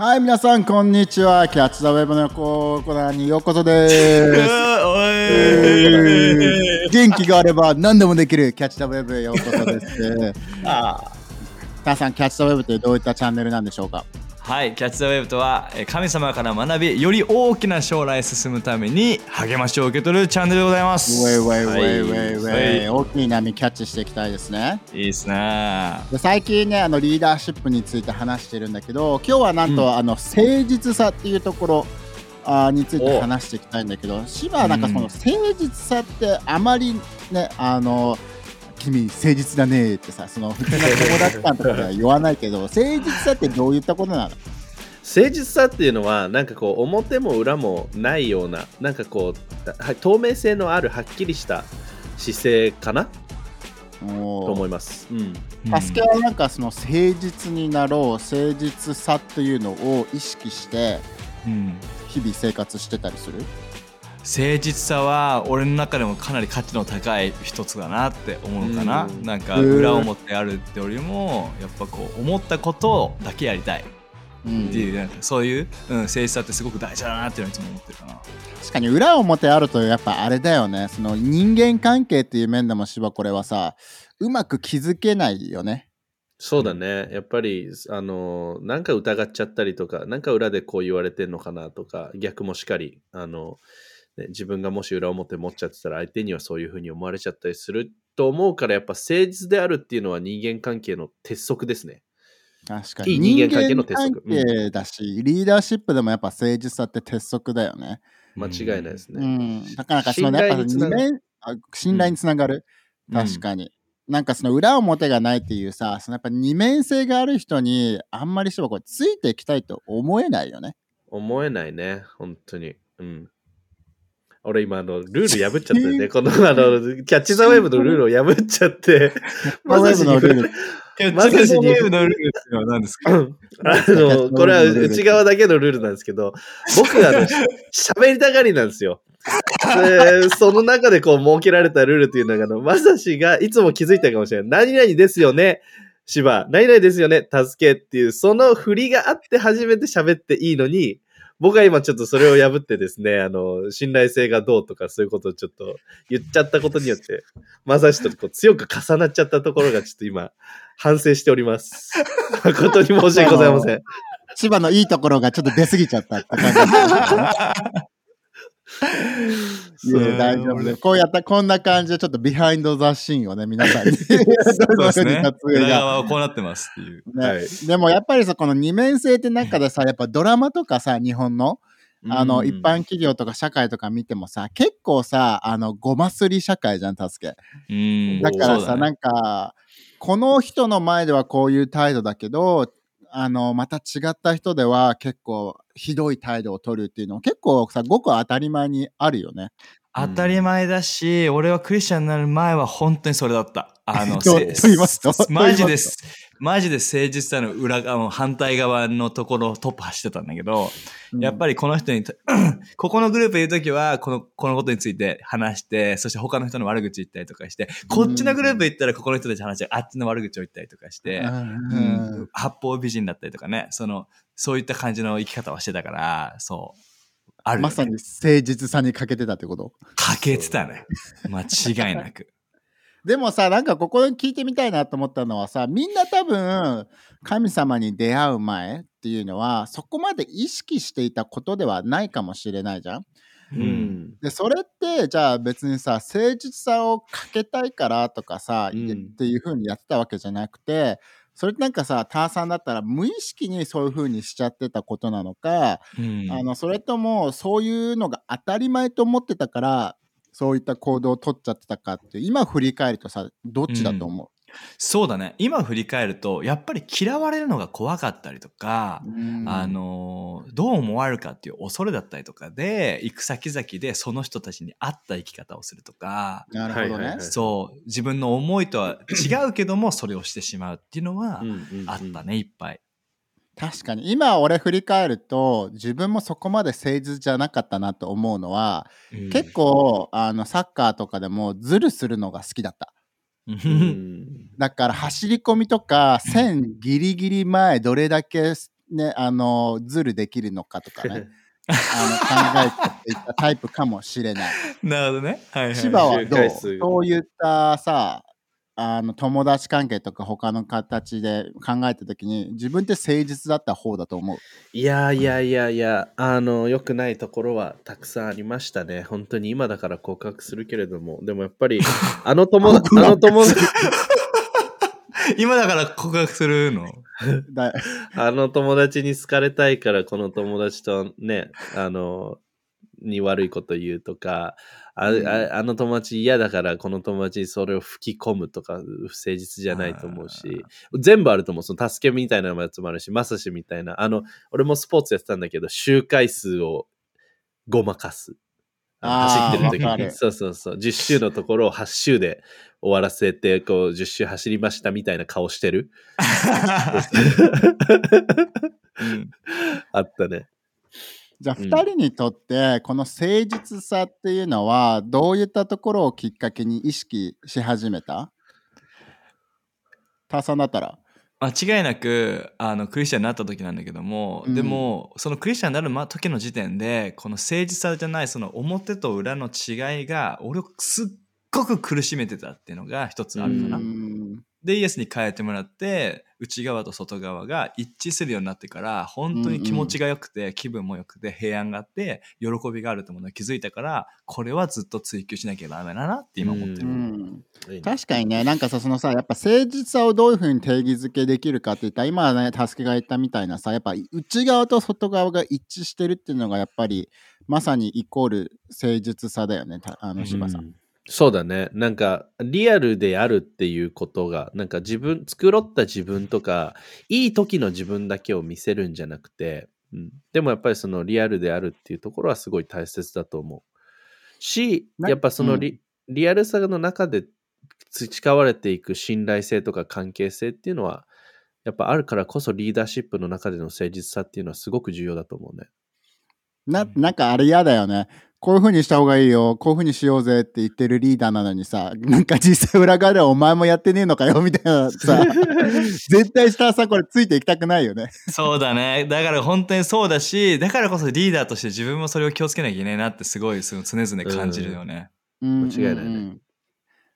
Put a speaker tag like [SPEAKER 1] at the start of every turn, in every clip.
[SPEAKER 1] はい、皆さん、こんにちは。キャッチ・ザ・ウェブのコーナーにようこそです。元気があれば何でもできるキャッチ・ザ・ウェブへようこそです。
[SPEAKER 2] あ
[SPEAKER 1] 皆さん、キャッチ・ザ・ウェブってどういったチャンネルなんでしょうか？
[SPEAKER 3] はい、キャッチ・ザ・ウェブとはえー神様から学びより大きな将来へ進むために励ましを受け取るチャンネルでございま
[SPEAKER 1] ウ
[SPEAKER 3] す。
[SPEAKER 1] ェイウェイウェイウェイウェイ、
[SPEAKER 3] はい
[SPEAKER 1] 大きい波キャッチしていきたいですね。
[SPEAKER 3] いいですね。
[SPEAKER 1] で最近ね、あのリーダーシップについて話してるんだけど、今日はなんと、あの誠実さっていうところあーについて話していきたいんだけど、芝はなんかその
[SPEAKER 3] うん
[SPEAKER 1] 誠実さってあまりね、あの、君誠実だねってさ、その普通の友達感とかでは言わないけど、誠実さってどういったことなの？
[SPEAKER 2] 誠実さっていうのはなんかこう表も裏もないようななんかこうは透明性のあるはっきりした姿勢かな？と思います、うん、
[SPEAKER 1] バスケはなんかその誠実になろう、誠実さというのを意識して
[SPEAKER 3] うん。
[SPEAKER 1] 日々生活してたりする？
[SPEAKER 3] 誠実さは俺の中でもかなり価値の高い一つだなって思うのかな、
[SPEAKER 2] うん。
[SPEAKER 3] なんか裏表あるってよりもやっぱこう思ったことだけやりたい。
[SPEAKER 1] うん。
[SPEAKER 3] っていうなんかそういう、うん、誠実さってすごく大事だなっていうのをいつも思ってるかな。
[SPEAKER 1] 確かに裏表あるとやっぱあれだよね。その人間関係っていう面でも芝これはさうまく気づけないよね。
[SPEAKER 2] そうだね。やっぱりあのなんか疑っちゃったりとかなんか裏でこう言われてんのかなとか逆もしかりあの、ね、自分がもし裏表持っちゃってたら相手にはそういうふうに思われちゃったりすると思うからやっぱ誠実であるっていうのは人間関係の鉄則ですね。
[SPEAKER 1] 確かに。
[SPEAKER 2] いい人間関係の鉄則。
[SPEAKER 1] だし、リーダーシップでもやっぱ誠実さって鉄則だよね。
[SPEAKER 2] 間違いないです
[SPEAKER 1] う
[SPEAKER 2] ね、
[SPEAKER 1] ん。だからなんかそのやっぱ
[SPEAKER 2] 信頼につなが
[SPEAKER 1] 二面あ信頼につながる、確かに、なんかその裏表がないっていうさそのやっぱ二面性がある人にあんまり芝これついていきたいと思えないよね。
[SPEAKER 2] 思えないね、本当に。うん。俺今あの、ルール破っちゃったよね。このあの、キャッチザウェブのルールを破っちゃって、まさしに、
[SPEAKER 1] ウェブのルール
[SPEAKER 3] キャッ
[SPEAKER 2] まさしに
[SPEAKER 3] チザウェブのルールっていうのは何ですか？
[SPEAKER 2] うんあの、これは内側だけのルールなんですけど、僕あの、喋りたがりなんですよ。でその中でこう設けられたルールっていうのが、あの、まさしがいつも気づいたかもしれない。何々ですよね。芝、何々ですよね。助けっていう、その振りがあって初めて喋っていいのに、僕は今ちょっとそれを破ってですね、あの、信頼性がどうとかそういうことをちょっと言っちゃったことによって、まさしとこう強く重なっちゃったところがちょっと今、反省しております。誠に申し訳ございません。
[SPEAKER 1] 千葉のいいところがちょっと出過ぎちゃったいや大丈夫です。こうやった、こんな感じでちょっとビハインドザシーンをね、皆さんに。
[SPEAKER 3] そうですね。裏側はこうなってますっていう。
[SPEAKER 1] ね。
[SPEAKER 2] はい。
[SPEAKER 1] でもやっぱりさ、この二面性って中でさ、やっぱドラマとかさ、日本の、あの、
[SPEAKER 3] うん
[SPEAKER 1] 一般企業とか社会とか見てもさ、結構さ、あの、ごますり社会じゃん、助け。
[SPEAKER 3] うん。
[SPEAKER 1] だからさ、
[SPEAKER 3] ね。
[SPEAKER 1] なんか、この人の前ではこういう態度だけど、あの、また違った人では結構ひどい態度を取るっていうの結構さ、ごく当たり前にあるよね。
[SPEAKER 3] 当たり前だし、俺はクリスチャンになる前は本当にそれだった。あの、
[SPEAKER 1] と言いますと
[SPEAKER 3] マジで
[SPEAKER 1] す。
[SPEAKER 3] マジで誠実さの裏側、反対側のところをトップ走ってたんだけど、やっぱ
[SPEAKER 1] り、
[SPEAKER 3] りこの人に、ここのグループいるときは、この、このことについて話して、そして他の人の悪口言ったりとかして、こっちのグループ行ったらここの人たち話して、あっちの悪口を言ったりとかして、うん八方美人だったりとかね、その、そういった感じの生き方をしてたから、そう。あるよね
[SPEAKER 1] まさに誠実さに欠けてたってこと？
[SPEAKER 3] 欠けてたね。間違いなく。
[SPEAKER 1] でもさ、なんかここで聞いてみたいなと思ったのはさ、みんな多分、神様に出会う前っていうのは、そこまで意識していたことではないかもしれないじゃん。
[SPEAKER 2] う
[SPEAKER 3] うん
[SPEAKER 2] ん。
[SPEAKER 1] で、それって、じゃあ別にさ、誠実さをかけたいからとかさ、
[SPEAKER 2] うん
[SPEAKER 1] っていう風にやってたわけじゃなくて、それってなんかさ、ターさんだったら無意識にそういう風にしちゃってたことなのか、
[SPEAKER 3] うん
[SPEAKER 1] あのそれともそういうのが当たり前と思ってたからそういった行動を取っちゃってたかって今振り返るとさどっちだと思
[SPEAKER 3] そうだね。今振り返ると、やっぱり嫌われるのが怖かったりとか、
[SPEAKER 1] う、うん。
[SPEAKER 3] あのー、どう思われるかっていう恐れだったりとかで、行く先々でその人たちに合った生き方をするとか、
[SPEAKER 1] なるほどね、
[SPEAKER 3] そう、自分の思いとは違うけども、それをしてしまうっていうのは
[SPEAKER 2] うんうんうん。
[SPEAKER 3] あったね、いっぱい。
[SPEAKER 1] 確かに今俺振り返ると自分もそこまで誠実じゃなかったなと思うのは、
[SPEAKER 3] うん
[SPEAKER 1] 結構あのサッカーとかでもズルするのが好きだった だから走り込みとか線ギリギリ前どれだけね、あの、ズルできるのかとかね、あの考えていったタイプかもしれない。
[SPEAKER 3] なるほどね。はいはい。
[SPEAKER 1] 千葉はどう？そういったさ、あの友達関係とか他の形で考えたときに自分って誠実だった方だと思う。
[SPEAKER 2] いやいやいやいや、あの、良くないところはたくさんありましたね。本当に今だから告白するけれども、でもやっぱり、あの友達、あの友達、
[SPEAKER 3] 今だから告白するの？
[SPEAKER 1] だ
[SPEAKER 2] あの友達に好かれたいから、この友達とね、あの、に悪いこと言うとか、あ
[SPEAKER 1] うん
[SPEAKER 2] ああの友達嫌だから、この友達にそれを吹き込むとか、不誠実じゃないと思うし、全部あると思う。その助けみたいなやつもあるし、まさしみたいな。あの、俺もスポーツやってたんだけど、周回数をごまかす。走ってる時に。そうそうそう。10周のところを8周で終わらせて、こう、10周走りましたみたいな顔してる。
[SPEAKER 3] うん
[SPEAKER 2] あったね。
[SPEAKER 1] じゃあ
[SPEAKER 2] うん
[SPEAKER 1] 2人にとってこの誠実さっていうのはどういったところをきっかけに意識し始めた？ターさんだったら。
[SPEAKER 3] 間違いなくあのクリスチャンになった時なんだけども、
[SPEAKER 1] うん
[SPEAKER 3] でもそのクリスチャンになるま時の時点でこの誠実さじゃないその表と裏の違いが俺をすっごく苦しめてたっていうのが一つあるかな。
[SPEAKER 1] うん
[SPEAKER 3] でイエスに変えてもらって内側と外側が一致するようになってから本当に気持ちが良くて、気分も良くて平安があって喜びがあるってものを気づいたからこれはずっと追求しなきゃダメだなって今思って
[SPEAKER 1] う
[SPEAKER 3] る。
[SPEAKER 1] ん
[SPEAKER 2] いいね
[SPEAKER 1] 確かにね、なんかさ、そのさ、やっぱ誠実さをどういうふうに定義づけできるかって言ったら、今はね、タスケが言ったみたいなさ、やっぱ内側と外側が一致してるっていうのが、やっぱりまさにイコール誠実さだよね、たあの柴さん。
[SPEAKER 2] うんそうだね。なんか、リアルであるっていうことが、なんか自分、作ろった自分とか、いい時の自分だけを見せるんじゃなくて、うん、でもやっぱりそのリアルであるっていうところはすごい大切だと思う。し、
[SPEAKER 1] な
[SPEAKER 2] やっぱそのリ,、リアルさの中で培われていく信頼性とか関係性っていうのは、やっぱあるからこそリーダーシップの中での誠実さっていうのはすごく重要だと思うね。
[SPEAKER 1] ななんかあれ嫌だよね。こういうふうにした方がいいよ、こういうふうにしようぜって言ってるリーダーなのにさ、なんか実際裏側ではお前もやってねえのかよ みたいなさ、絶対したらさ、これついていきたくないよね。
[SPEAKER 3] そうだね。だから本当にそうだし、だからこそリーダーとして自分もそれを気をつけなきゃいけないなってすごいその常々感じるよね。
[SPEAKER 1] 間
[SPEAKER 2] 間違いないね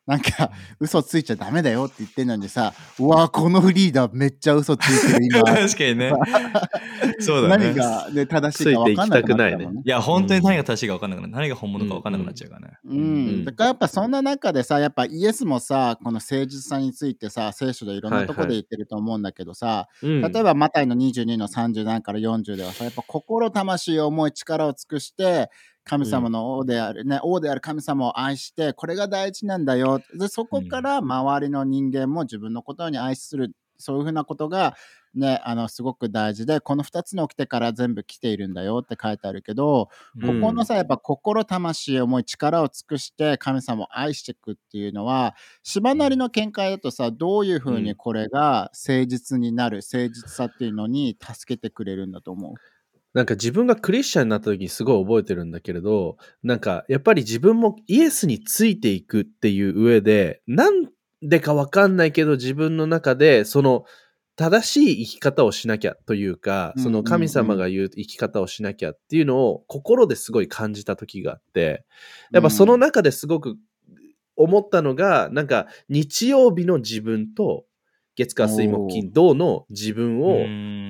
[SPEAKER 1] なんか、嘘ついちゃダメだよって言ってんのにさ、うわこのリーダーめっちゃ嘘ついてる今。
[SPEAKER 3] 確かにね。そうだね。
[SPEAKER 1] 何が、ね、正しいか分かんなくなっちゃうもんね。
[SPEAKER 3] いや、本当に何が正しいか分かんなくなる。何が本物か分かんなくなっちゃうからね。
[SPEAKER 1] うん
[SPEAKER 2] うん
[SPEAKER 1] だからやっぱそんな中でさやっぱイエスもさこの誠実さについてさ聖書でいろんなところで言ってると思うんだけどさ、
[SPEAKER 2] うん
[SPEAKER 1] 例えばマタイの22の37から40ではさやっぱ心魂思い力を尽くして神様の王である、ね王である神様を愛してこれが大事なんだよ。でそこから周りの人間も自分のことに愛するそういうふうなことがねあのすごく大事でこの2つの起きてから全部来ているんだよって書いてあるけど、
[SPEAKER 3] うん。
[SPEAKER 1] ここのさやっぱ心魂思い力を尽くして神様を愛していくっていうのは島なりの見解だとさどういうふうにこれが誠実になる誠実さっていうのに助けてくれるんだと思う？
[SPEAKER 2] なんか自分がクリスチャンになった時にすごい覚えてるんだけれど、なんかやっぱり自分もイエスについていくっていう上で、なんでかわかんないけど自分の中でその正しい生き方をしなきゃというか、
[SPEAKER 1] うん
[SPEAKER 2] その神様が言う生き方をしなきゃっていうのを心ですごい感じた時があって、やっぱその中ですごく思ったのが、なんか日曜日の自分と月火水木金土の自分
[SPEAKER 3] う
[SPEAKER 2] を
[SPEAKER 3] ん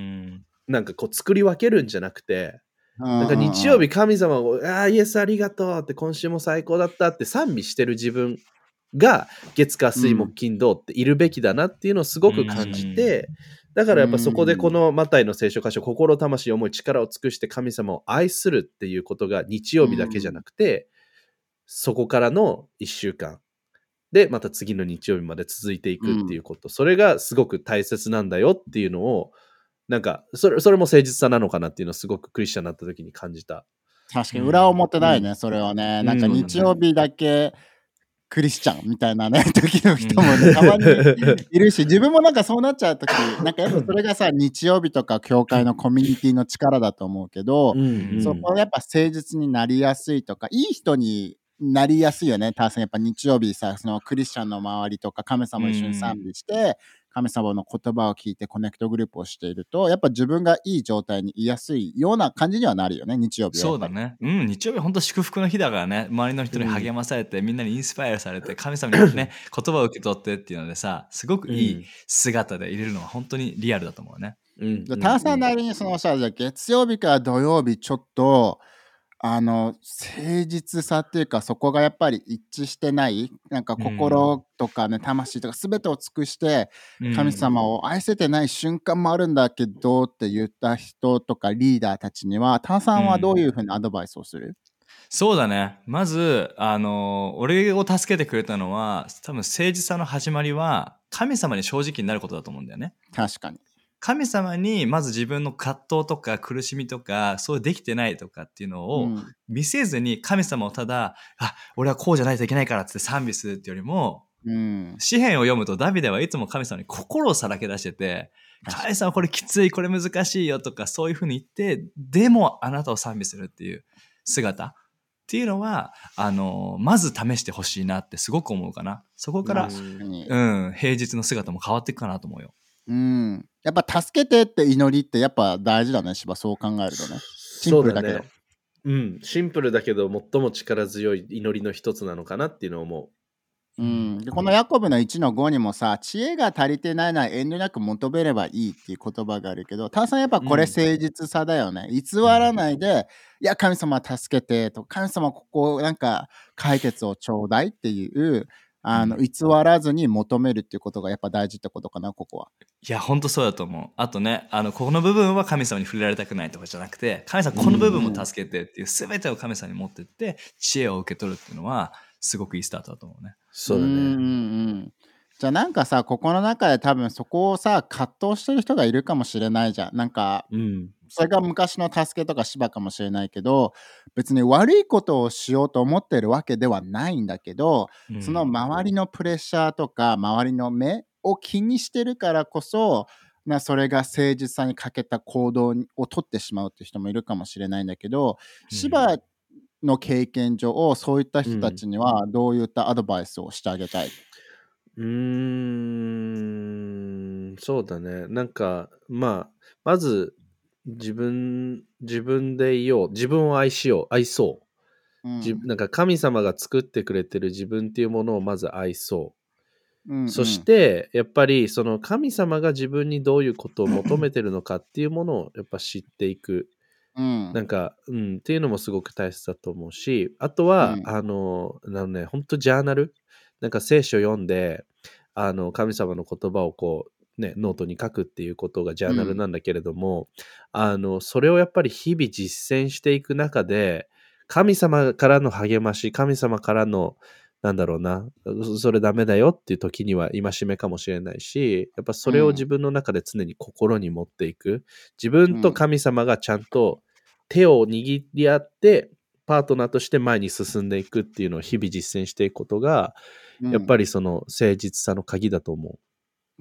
[SPEAKER 2] なんかこう作り分けるんじゃなくて、
[SPEAKER 1] な
[SPEAKER 2] なんか日曜日神様を、ああ、イエスありがとうって今週も最高だったって賛美してる自分が月火水木金土っているべきだなっていうのをすごく感じて、だからやっぱそこでこのマタイの聖書箇所、心、魂、思い、力を尽くして神様を愛するっていうことが日曜日だけじゃなくて、そこからの1週間でまた次の日曜日まで続いていくっていうこと、それがすごく大切なんだよっていうのを、なんかそれそれも誠実さなのかなっていうのをすごくクリスチャンになった時に感じた。
[SPEAKER 1] 確かに裏表ないね、それはね。なんか
[SPEAKER 2] うん
[SPEAKER 1] 日曜日だけクリスチャンみたいなね、時の人もね、たまにいるし、自分もなんかそうなっちゃう時 なんかやっぱそれがさ、日曜日とか教会のコミュニティの力だと思うけど、
[SPEAKER 2] うん
[SPEAKER 1] そこはやっぱ誠実になりやすいとか、いい人になりやすいよね、ターさん。やっぱ日曜日さ、そのクリスチャンの周りとか、神様一緒に賛美して、神様の言葉を聞いてコネクトグループをしていると、やっぱ自分がいい状態にいやすいような感じにはなるよね、日曜日は。
[SPEAKER 3] そうだ。ね。うん、日曜日本当祝福の日だからね、周りの人に励まされて、みんなにインスパイアされて、神様にね、言葉を受け取ってっていうのでさ、すごくいい姿で入れるのは本当にリアルだと思うね。
[SPEAKER 2] うん
[SPEAKER 1] でターさんなりにそのさ、じゃあ月曜日から土曜日ちょっと、あの、誠実さっていうか、そこがやっぱり一致してない、なんか心とかね、魂とか全てを尽くして、
[SPEAKER 3] うん
[SPEAKER 1] 神様を愛せてない瞬間もあるんだけどって言った人とかリーダーたちには、ターさんはどういうふうにアドバイスをする、
[SPEAKER 3] そうだね。まず、あの、俺を助けてくれたのは、多分誠実さの始まりは、神様に正直になることだと思うんだよね。
[SPEAKER 1] 確かに。
[SPEAKER 3] 神様にまず自分の葛藤とか苦しみとか、そうできてないとかっていうのを
[SPEAKER 1] うん
[SPEAKER 3] 見せずに神様をただ、あ、俺はこうじゃないといけないからって賛美するっていうよりも、
[SPEAKER 1] うん。
[SPEAKER 3] 詩篇を読むとダビデはいつも神様に心をさらけ出してて、神様これきつい、これ難しいよとかそういうふうに言って、でもあなたを賛美するっていう姿っていうのは、あの、まず試してほしいなってすごく思うかな。そこから、うん、平日の姿も変わっていくかなと思うよ。
[SPEAKER 1] うん。やっぱ助けてって祈りってやっぱ大事だね、芝。そう考えるとね。シンプルだけど
[SPEAKER 2] そうね。うん、シンプルだけど最も力強い祈りの一つなのかなっていうのを思
[SPEAKER 1] うん、でこのヤコブの1の5にもさ、知恵が足りてないなら遠慮なく求めればいいっていう言葉があるけど、ターさんやっぱこれ
[SPEAKER 3] うん
[SPEAKER 1] 誠実さだよね。偽らないで、いや、神様助けてと、神様ここなんか解決をちょうだいっていう、あの
[SPEAKER 3] うん
[SPEAKER 1] 偽らずに求めるっていうことがやっぱ大事ってことかな、ここは。
[SPEAKER 3] いや、ほんとそうだと思う。あとね、あの、この部分は神様に触れられたくないとかじゃなくて、神様この部分も助けてっていう、すべてを神様に持ってって、知恵を受け取るっていうのは、すごくいいスタートだと思うね。
[SPEAKER 2] う。そうだね。
[SPEAKER 1] んうんうん。じゃあなんかさ、ここの中で多分そこをさ、葛藤してる人がいるかもしれないじゃん。なんか、
[SPEAKER 2] うん。
[SPEAKER 1] それが昔の助けとか芝かもしれないけど、別に悪いことをしようと思ってるわけではないんだけど、
[SPEAKER 3] うん
[SPEAKER 1] その周りのプレッシャーとか、周りの目を気にしてるからこそ、なそれが誠実さに欠けた行動を取ってしまうって人もいるかもしれないんだけど、
[SPEAKER 3] うん
[SPEAKER 1] 芝の経験上、そういった人たちにはどういったアドバイスをしてあげたい、
[SPEAKER 2] うーん、そうだね。なんか、まあ、まず、自分、自分でいよう。自分を愛しよう。愛そう。
[SPEAKER 1] うん
[SPEAKER 2] じなんか神様が作ってくれてる自分っていうものをまず愛そう。
[SPEAKER 1] うんうん
[SPEAKER 2] そして、やっぱりその神様が自分にどういうことを求めてるのかっていうものを やっぱ知っていく。
[SPEAKER 1] うん
[SPEAKER 2] なんか、うん、っていうのもすごく大切だと思うし、あとは、
[SPEAKER 1] うん
[SPEAKER 2] あの、なのね、本当ジャーナル、なんか聖書読んで、あの、神様の言葉をこう、ね、ノートに書くっていうことがジャーナルなんだけれども、あの、それをやっぱり日々実践していく中で、神様からの励まし、神様からの、なんだろうな、それダメだよっていう時には戒めかもしれないし、やっぱそれを自分の中で常に心に持っていく。自分と神様がちゃんと手を握り合って、パートナーとして前に進んでいくっていうのを日々実践していくことが、やっぱ
[SPEAKER 1] り
[SPEAKER 2] りその誠実さの鍵だと思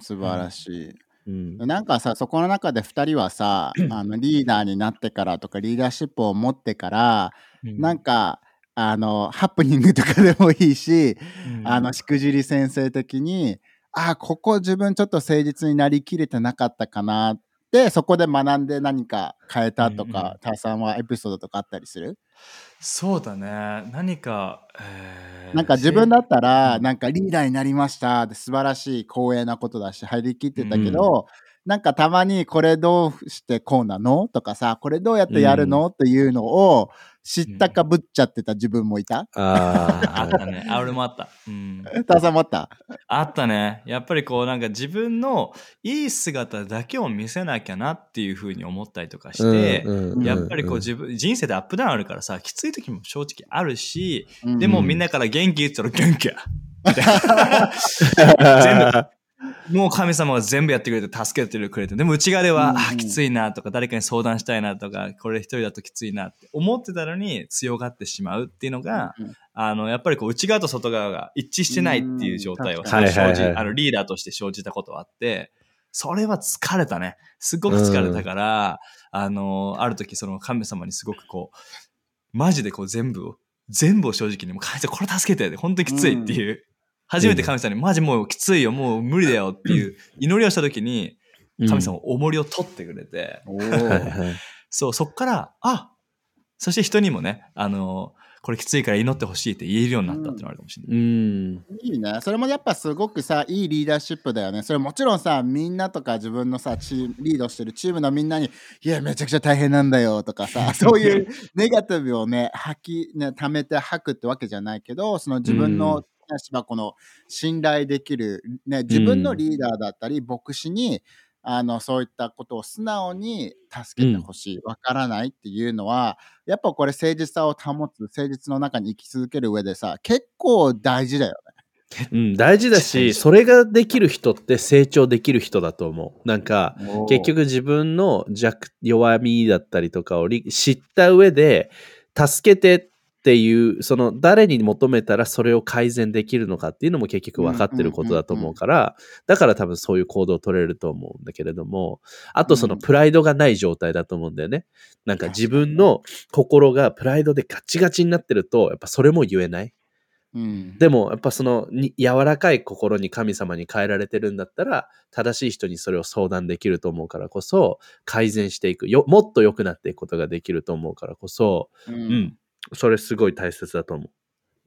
[SPEAKER 1] 素晴らしい。
[SPEAKER 2] う。うん。
[SPEAKER 1] なんかさそこの中で2人はさあのリーダーになってからとかリーダーシップを持ってから、なんかあのハプニングとかでもいいし、
[SPEAKER 3] うん。
[SPEAKER 1] あのしくじり先生的にあここ自分ちょっと誠実になりきれてなかったかなってそこで学んで何か変えたと
[SPEAKER 3] うん。うん。
[SPEAKER 1] さんはエピソードとかあったりする？
[SPEAKER 3] そうだね。何か、えー
[SPEAKER 1] なんか自分だったら、
[SPEAKER 3] うん。
[SPEAKER 1] なんかリーダーになりました。って素晴らしい光栄なことだし、入りきってたけど、なんかたまにこれどうしてこうなの？とかさ、これどうやってやるの、っていうのを知ったかぶっちゃってた自分もいた。
[SPEAKER 2] あ
[SPEAKER 3] あったね。あ、俺もあった。うん。
[SPEAKER 1] ターさんもあった？
[SPEAKER 3] あったね。やっぱりこうなんか自分のいい姿だけを見せなきゃなっていうふうに思ったりとかして、やっぱりこう自分、人生でアップダウンあるからさ、きつい時も正直あるし、でもみんなから元気言ったら元気や。全 もう神様が全部やってくれて助けてくれて、でも内側では、
[SPEAKER 1] うんうん。
[SPEAKER 3] あ、きついなとか、誰かに相談したいなとか、これ一人だときついなって思ってたのに強がってしまうっていうのが、
[SPEAKER 1] うん
[SPEAKER 3] あの、やっぱりこう内側と外側が一致してないっていう状態は
[SPEAKER 1] うん。
[SPEAKER 3] 生じ、
[SPEAKER 2] はいはいはい。
[SPEAKER 3] あのリーダーとして生じたことはあって、それは疲れたね。すごく疲れたから、あの、ある時その神様にすごくこう、マジでこう全部を、全部を正直に、もう神様これ助けて、本当にきついっていう、初めて神様に、マジもうきついよ、もう無理だよっていう祈りをした時に、神様重りを取ってくれて、そう、そっから、あそして人にもね、あの、これきついから祈ってほしいって言えるようになったってのがあるかもしれない。
[SPEAKER 2] うん。
[SPEAKER 1] いいね。それもやっぱすごくさ、いいリーダーシップだよね。それもちろんさ、みんなとか自分のさ、チーム、リードしてるチームのみんなに、いや、めちゃくちゃ大変なんだよとかさ、そういうネガティブをね、吐き、ね、溜めて吐くってわけじゃないけど、その自分の、
[SPEAKER 2] うん
[SPEAKER 1] 芝この信頼できる、ね、自分のリーダーだったり、牧師に、あのそういったことを素直に助けてほしい、わからないっていうのは、やっぱこれ誠実さを保つ、誠実の中に生き続ける上でさ、結構大事だよね。
[SPEAKER 2] うん、大事だし、それができる人って成長できる人だと思う。なんか、結局自分の弱、弱みだったりとかを理知った上で、助けてっていう、その誰に求めたらそれを改善できるのかっていうのも結局分かってることだと思うから、だから多分そういう行動を取れると思うんだけれども、あとそのプライドがない状態だと思うんだよね。なんか自分の心がプライドでガチガチになってると、やっぱそれも言えない。
[SPEAKER 1] うん、
[SPEAKER 2] でもやっぱそのに柔らかい心に神様に変えられてるんだったら正しい人にそれを相談できると思うからこそ改善していく。よもっと良くなっていくことができると思うからこそ、
[SPEAKER 1] う
[SPEAKER 2] うんん、それすごい大切だと思う。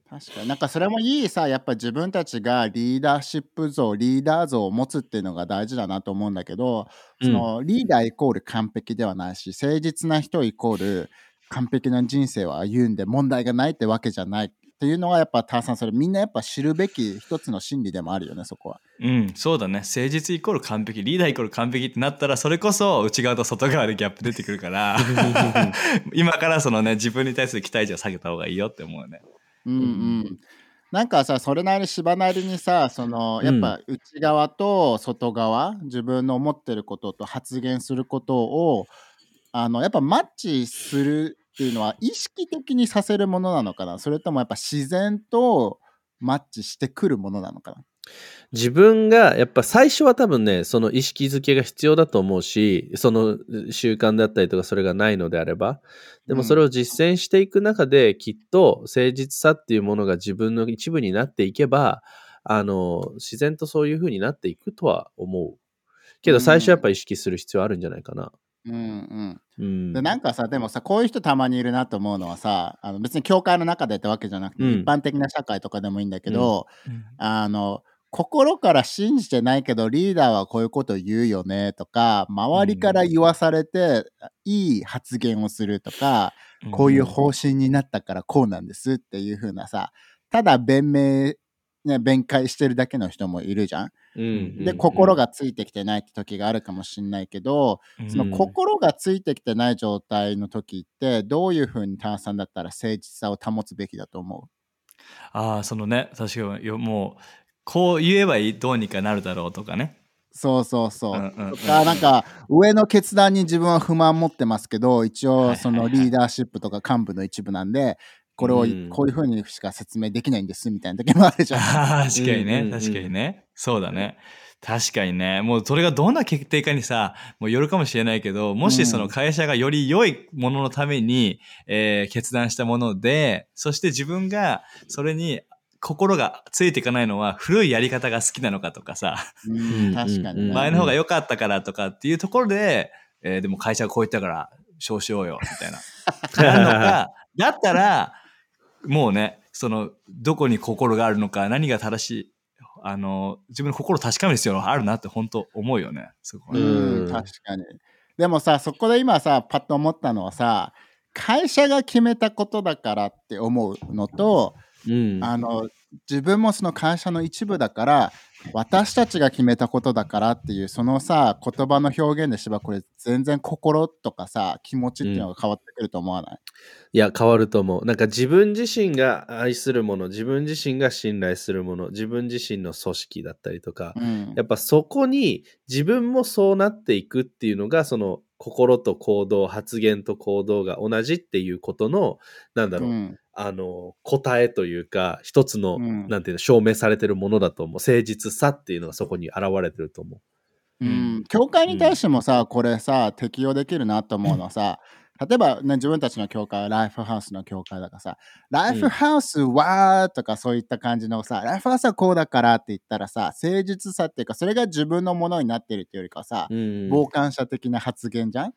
[SPEAKER 1] 確かに。なんかそれもいいさやっぱ自分たちがリーダーシップ像リーダー像を持つっていうのが大事だなと思うんだけど、そのリーダーイコール完璧ではないし誠実な人イコール完璧な人生を歩んで問題がないってわけじゃないっていうのはやっぱターさんそれみんなやっぱ知るべき一つの真理でもあるよねそこは。
[SPEAKER 3] うん、そうだね。誠実イコール完璧、リーダーイコール完璧ってなったら、それこそ内側と外側でギャップ出てくるから、今からそのね、自分に対する期待値を下げた方がいいよって思うよね。
[SPEAKER 1] うんうん、なんかさそれなり芝なりにさそのやっぱ内側と外側、自分の思ってることと発言することをあのやっぱマッチするっていうのは意識的にさせるものなのかな？それともやっぱ自然とマッチしてくるものなのかな？
[SPEAKER 2] 自分がやっぱ最初は多分ねその意識づけが必要だと思うしその習慣だったりとかそれがないのであれば。でもそれを実践していく中できっと誠実さっていうものが自分の一部になっていけばあの自然とそういう風になっていくとは思う。けど最初やっぱ意識する必要あるんじゃないかな。
[SPEAKER 1] うんうん
[SPEAKER 2] うん、
[SPEAKER 1] でなんかさでもさこういう人たまにいるなと思うのはさあの別に教会の中でってわけじゃなくて、
[SPEAKER 2] うん。
[SPEAKER 1] 一般的な社会とかでもいいんだけど、あの心から信じてないけどリーダーはこういうこと言うよねとか周りから言わされて、いい発言をするとか、こういう方針になったからこうなんですっていう風なさただ弁明ね、弁解してるだけの人もいるじゃん。
[SPEAKER 2] うん
[SPEAKER 1] で、心がついてきてないって時があるかもしれないけど、
[SPEAKER 3] うん
[SPEAKER 1] その心がついてきてない状態の時って、どういうふうに炭酸だったら誠実さを保つべきだと思
[SPEAKER 3] ああ、そのね、確かによ、もう、こう言えばいい、どうにかなるだろうとかね。
[SPEAKER 1] うそうそうそう。
[SPEAKER 3] うんうんうん
[SPEAKER 1] とか、なんか、上の決断に自分は不満持ってますけど、一応、そのリーダーシップとか幹部の一部なんで、これを
[SPEAKER 2] うん
[SPEAKER 1] こういうふうにしか説明できないんですみたいな時もあるじゃん。
[SPEAKER 3] 確かにね、
[SPEAKER 2] うんうんうん
[SPEAKER 3] 確かにね。そうだね。確かにね。もうそれがどんな決定かにさ、もうよるかもしれないけど、もしその会社がより良いもののために、えー決断したもので、そして自分がそれに心がついていかないのは古いやり方が好きなのかとかさ、
[SPEAKER 1] うん、確かにね。
[SPEAKER 3] 前の方が良かったからとかっていうところで、えーでも会社がこう言ったから、そうしようよ、みたいな。なるのか、だったら、もうね、その、どこに心があるのか、何が正しい、あの、自分の心を確かめる必要があるなって本当思うよね。そこはね
[SPEAKER 1] うん、
[SPEAKER 2] うん
[SPEAKER 1] 確かに。でもさ、そこで今さ、パッと思ったのはさ、会社が決めたことだからって思うのと、
[SPEAKER 2] うん
[SPEAKER 1] あの自分もその会社の一部だから私たちが決めたことだからっていうそのさ言葉の表現でしばこれ全然心とかさ気持ちっていうのが変わってくると思わない、
[SPEAKER 2] いや、変わると思う。なんか自分自身が愛するもの、自分自身が信頼するもの、自分自身の組織だったりとか、
[SPEAKER 1] うん。
[SPEAKER 2] やっぱそこに自分もそうなっていくっていうのが、その心と行動、発言と行動が同じっていうことの、なんだろう、
[SPEAKER 1] うん
[SPEAKER 2] あの、答えというか、一つの、
[SPEAKER 1] うん
[SPEAKER 2] なんていうの、証明されてるものだと思う。誠実さっていうのがそこに現れてると思う。
[SPEAKER 1] うん、教会に対してもさ、これさ適用できるなと思うのはさ、例えば、ね、自分たちの教会はライフハウスの教会だからさ、ライフハウスはとかそういった感じのさ、ライフハウスはこうだからって言ったらさ、誠実さっていうか、それが自分のものになってるっていうよりかはさ、
[SPEAKER 2] うん。
[SPEAKER 1] 傍観者的な発言じゃん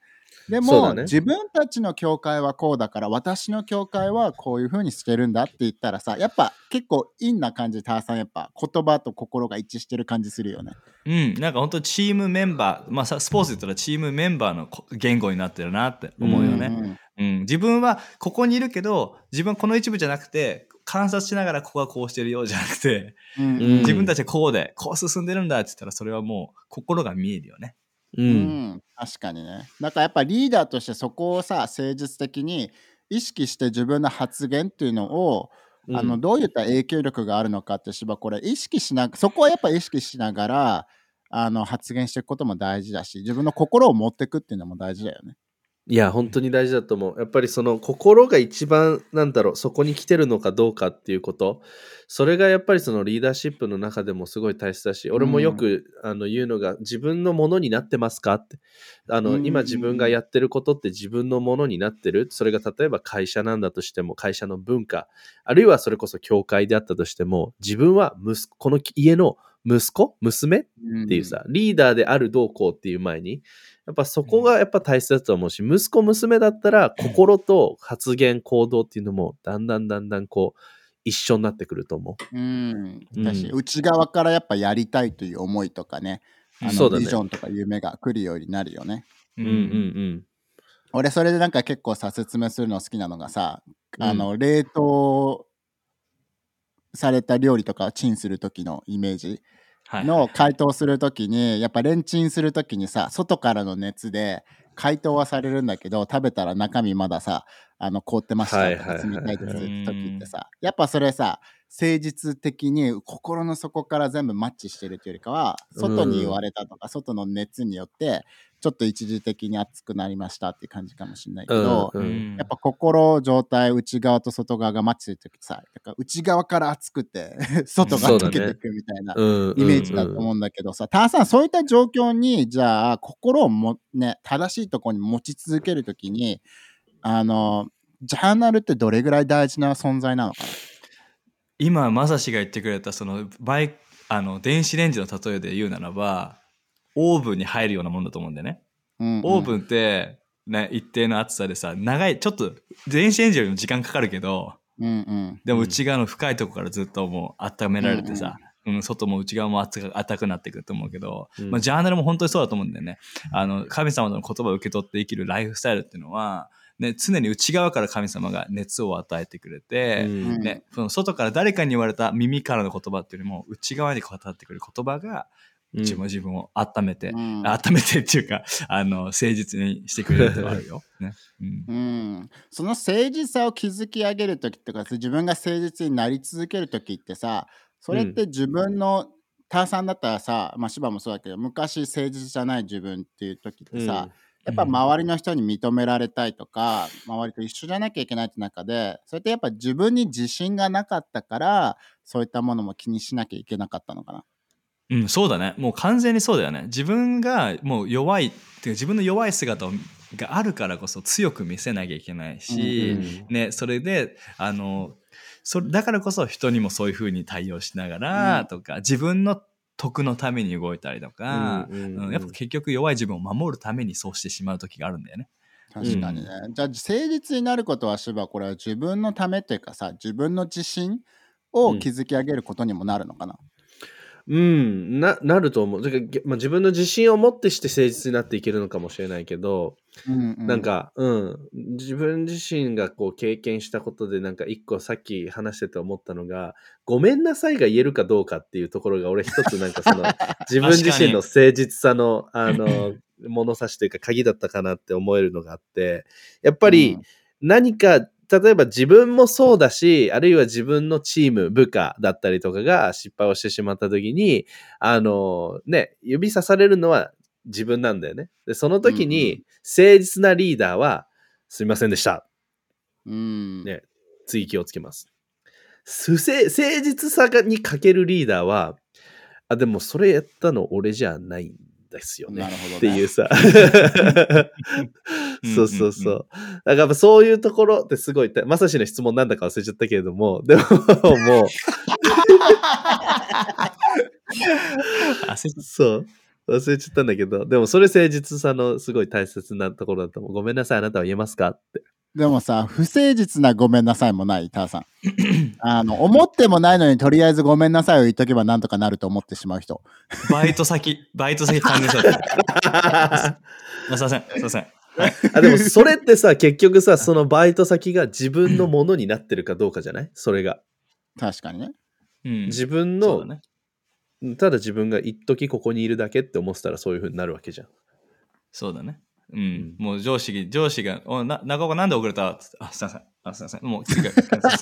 [SPEAKER 1] でも、
[SPEAKER 2] ね
[SPEAKER 1] 自分たちの教会はこうだから私の教会はこういう風にしてるんだって言ったらさやっぱ結構陰な感じターさんやっぱ言葉と心が一致してる感じするよね。
[SPEAKER 3] うん、なんか本当チームメンバー、まあさスポーツで言ったらチームメンバーのこ言語になってるなって思うよね。
[SPEAKER 1] ん
[SPEAKER 3] うん、自分はここにいるけど、自分はこの一部じゃなくて、観察しながらここはこうしてるよじゃなくて、
[SPEAKER 1] うん
[SPEAKER 2] うん
[SPEAKER 3] 自分たちはこうで、こう進んでるんだって言ったら、それはもう心が見えるよね。
[SPEAKER 2] う。
[SPEAKER 1] うんん確かにね。だからやっぱリーダーとしてそこをさ誠実的に意識して自分の発言っていうのを、あのどういった影響力があるのかってしばこれ意識しなそこはやっぱ意識しながらあの発言していくことも大事だし自分の心を持っていくっていうのも大事だよね。
[SPEAKER 2] いや、本当に大事だと思う。やっぱりその心が一番、なんだろう、そこに来てるのかどうかっていうこと、それがやっぱりそのリーダーシップの中でもすごい大切だし、俺もよく、あの言うのが、自分のものになってますかって。あの、
[SPEAKER 1] うん。
[SPEAKER 2] 今自分がやってることって自分のものになってる。それが例えば会社なんだとしても、会社の文化、あるいはそれこそ教会であったとしても、自分は息子、この家の息子？娘？っていうさ、リーダーであるどうこうっていう前に、やっぱそこがやっぱ大切だと思うし、息子娘だったら心と発言行動っていうのもだんだんだんだんこう一緒になってくると思
[SPEAKER 1] う。ん、
[SPEAKER 2] うん。
[SPEAKER 1] だし、内側からやっぱやりたいという思いとかね、あの
[SPEAKER 2] ね。
[SPEAKER 1] ビジョンとか夢が来るようになるよね。
[SPEAKER 3] う
[SPEAKER 2] う。うんうん。
[SPEAKER 1] 俺それでなんか結構さ説明するの好きなのがさ、
[SPEAKER 2] うん。
[SPEAKER 1] あの冷凍された料理とかをチンする時のイメージ
[SPEAKER 3] はい。
[SPEAKER 1] の解凍する時にやっぱレンチンする時にさ外からの熱で解凍はされるんだけど食べたら中身まださあの凍ってましたとか
[SPEAKER 2] はいはい。はい
[SPEAKER 1] 冷たい時ってさ。やっぱそれさ誠実的に心の底から全部マッチしてるというよりかは外に言われたとか、外の熱によってちょっと一時的に熱くなりましたっていう感じかもしれないけど、
[SPEAKER 2] うん
[SPEAKER 3] うん。
[SPEAKER 1] やっぱ心状態内側と外側がマッチするときさだから内側から熱くて 外が溶けていくみたいな
[SPEAKER 2] うん。
[SPEAKER 1] イメージだと思うんだけどさ、ターさんそういった状況にじゃあ心をもね正しいところに持ち続けるときにあのジャーナルってどれぐらい大事な存在なのか
[SPEAKER 3] 今まさしが言ってくれたそのバイあの電子レンジの例えで言うならばオーブンに入るようなもんだと思うんだよね。
[SPEAKER 1] な、うんうん。
[SPEAKER 3] オーブンって、ね、一定の厚さでさ長いちょっと電子レンジよりも時間かかるけど
[SPEAKER 1] うんうん。
[SPEAKER 3] でも内側の深いとこからずっともう温められてさ、うん外も内側も熱く熱くなってくると思うけど、
[SPEAKER 2] うん。
[SPEAKER 3] まあ、ジャーナルも本当にそうだと思うんだよね。あの神様の言葉を受け取って生きるライフスタイルっていうのは、ね、常に内側から神様が熱を与えてくれて、
[SPEAKER 2] うん。
[SPEAKER 3] ね、その外から誰かに言われた耳からの言葉っていうよりも内側に語ってくる言葉が
[SPEAKER 2] うん。
[SPEAKER 3] 自分自分を温めて、
[SPEAKER 1] うん。
[SPEAKER 3] 温めてっていうか あの誠実にしてくれるあるよ。ね。うん。
[SPEAKER 1] うん、その誠実さを築き上げる時とか自分が誠実になり続ける時ってさそれって自分の、ターさんだったらさ、まあ、芝もそうだけど昔誠実じゃない自分っていう時ってさ、やっぱ周りの人に認められたいとか、周りと一緒じゃなきゃいけないって中でそれってやっぱ自分に自信がなかったからそういったものも気にしなきゃいけなかったのかな。
[SPEAKER 3] うん、そうだね。もう完全にそうだよね。自分がもう弱い、っていうか自分の弱い姿をがあるからこそ強く見せなきゃいけないし、
[SPEAKER 2] うん
[SPEAKER 3] ね、それで、あの、そだからこそ人にもそういうふうに対応しながら
[SPEAKER 1] うん
[SPEAKER 3] とか、自分の得のために動いたりとか、
[SPEAKER 2] うんうん
[SPEAKER 3] やっぱ結局弱い自分を守るためにそうしてしまう時があるんだよね。
[SPEAKER 1] 確かにね。じゃあ誠実になることは芝これは自分のためというかさ自分の自信を築き上げることにもなるのかな？
[SPEAKER 2] うん、な、なると思う。だかまあ、自分の自信を持ってして誠実になっていけるのかもしれないけど、
[SPEAKER 1] うんう
[SPEAKER 2] なんか、うん、自分自身がこう経験したことで、なんか一個さっき話してて思ったのが、ごめんなさいが言えるかどうかっていうところが、俺一つなんかその、自分自身の誠実さの、あの、物差しというか鍵だったかなって思えるのがあって、やっぱり何か、例えば自分もそうだし、あるいは自分のチーム、部下だったりとかが失敗をしてしまった時に、あの、ね、指さされるのは自分なんだよね。で、その時に、誠実なリーダーは、すみませんでした。
[SPEAKER 1] うん
[SPEAKER 2] ね次気をつけます。不正、誠実さがに欠けるリーダーは、あ、でもそれやったの俺じゃないんですよね。
[SPEAKER 1] なるほどね
[SPEAKER 2] っていうさ。そうそうそう。だからやっぱそういうところってすごい、まさしの質問なんだか忘れちゃったけれども、でももう、そう。忘れちゃったんだけど、でもそれ誠実さのすごい大切なところだと思う。ごめんなさい、あなたは言えますかって。
[SPEAKER 1] でもさ、不誠実なごめんなさいもない、ターさん。あの、思ってもないのにとりあえずごめんなさいを言っとけばなんとかなると思ってしまう人。
[SPEAKER 3] バイト先、バイト先関連者だった。あ すいません、すいません。
[SPEAKER 2] あでもそれってさ、結局さ、そのバイト先が自分のものになってるかどうかじゃない？それが。
[SPEAKER 1] 確かにね。
[SPEAKER 3] うん。
[SPEAKER 2] 自分の、
[SPEAKER 3] そうだね。
[SPEAKER 2] ただ自分が一時ここにいるだけって思ってたらそういう風になるわけじゃん。
[SPEAKER 3] そうだね。うん。もう上司が、上司が、おな中岡なんで遅れた？つってあ、すいません。あ、すいません。もう次から。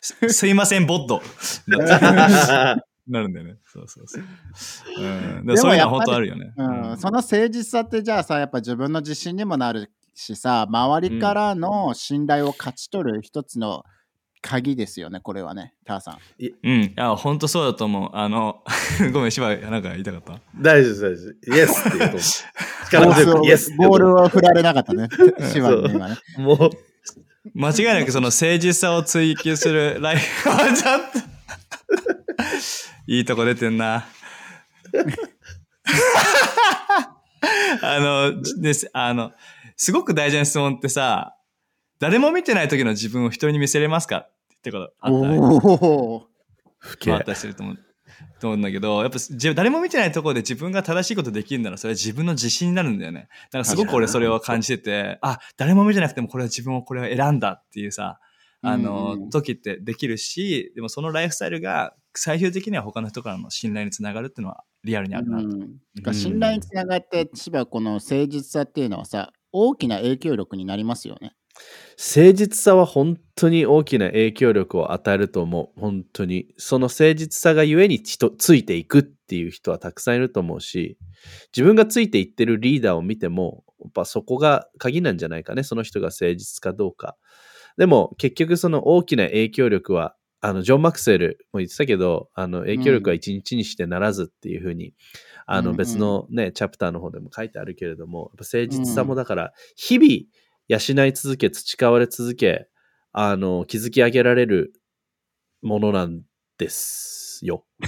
[SPEAKER 3] すすいません、ボッド。なるんだよね。そうそうそう。うん。でもそういうのは本当あるよね。
[SPEAKER 1] うん、その誠実さってじゃあさ、やっぱ自分の自信にもなるしさ、周りからの信頼を勝ち取る一つの鍵ですよね、これはね、ターさん。
[SPEAKER 3] うん。いや、本当そうだと思う。あの、ごめん、芝居、なんか言いたかった？
[SPEAKER 2] 大丈夫です、大丈夫です。イエスって言うと。力
[SPEAKER 1] ボールを
[SPEAKER 2] 強くイエス
[SPEAKER 1] ボールを振られなかったね、シワに今ね。
[SPEAKER 2] うもう、
[SPEAKER 3] 間違いなくその誠実さを追求するライフ、あ、ちょっと。いいとこ出てんな。あの、です、あの、すごく大事な質問ってさ、誰も見てない時の自分を人に見せれますか？ってことあったりああったりすると思う。と思うんだけど、やっぱじ誰も見てないところで自分が正しいことできるならそれは自分の自信になるんだよね。だからすごく俺それを感じてて、あ、誰も見てなくてもこれは自分をこれを選んだっていうさ、あの、
[SPEAKER 1] うんうん
[SPEAKER 3] 時ってできるし、でもそのライフスタイルが最終的には他の人からの信頼につながるっていうのはリアルにあるなと。
[SPEAKER 1] うん、だから信頼につながって、しばこの誠実さっていうのはさ、大きな影響力になりますよね。
[SPEAKER 2] 誠実さは本当に大きな影響力を与えると思う。本当に。その誠実さがゆえに人ついていくっていう人はたくさんいると思うし、自分がついていってるリーダーを見ても、やっぱそこが鍵なんじゃないかね。その人が誠実かどうか。でも結局その大きな影響力は、あの、ジョン・マクセルも言ってたけど、あの、影響力は一日にしてならずっていうふうに、あの、
[SPEAKER 1] うんうん
[SPEAKER 2] 別のね、チャプターの方でも書いてあるけれども、やっぱ誠実さもだから、日々、養い続け、培われ続け、あの、築き上げられるものなんですよ。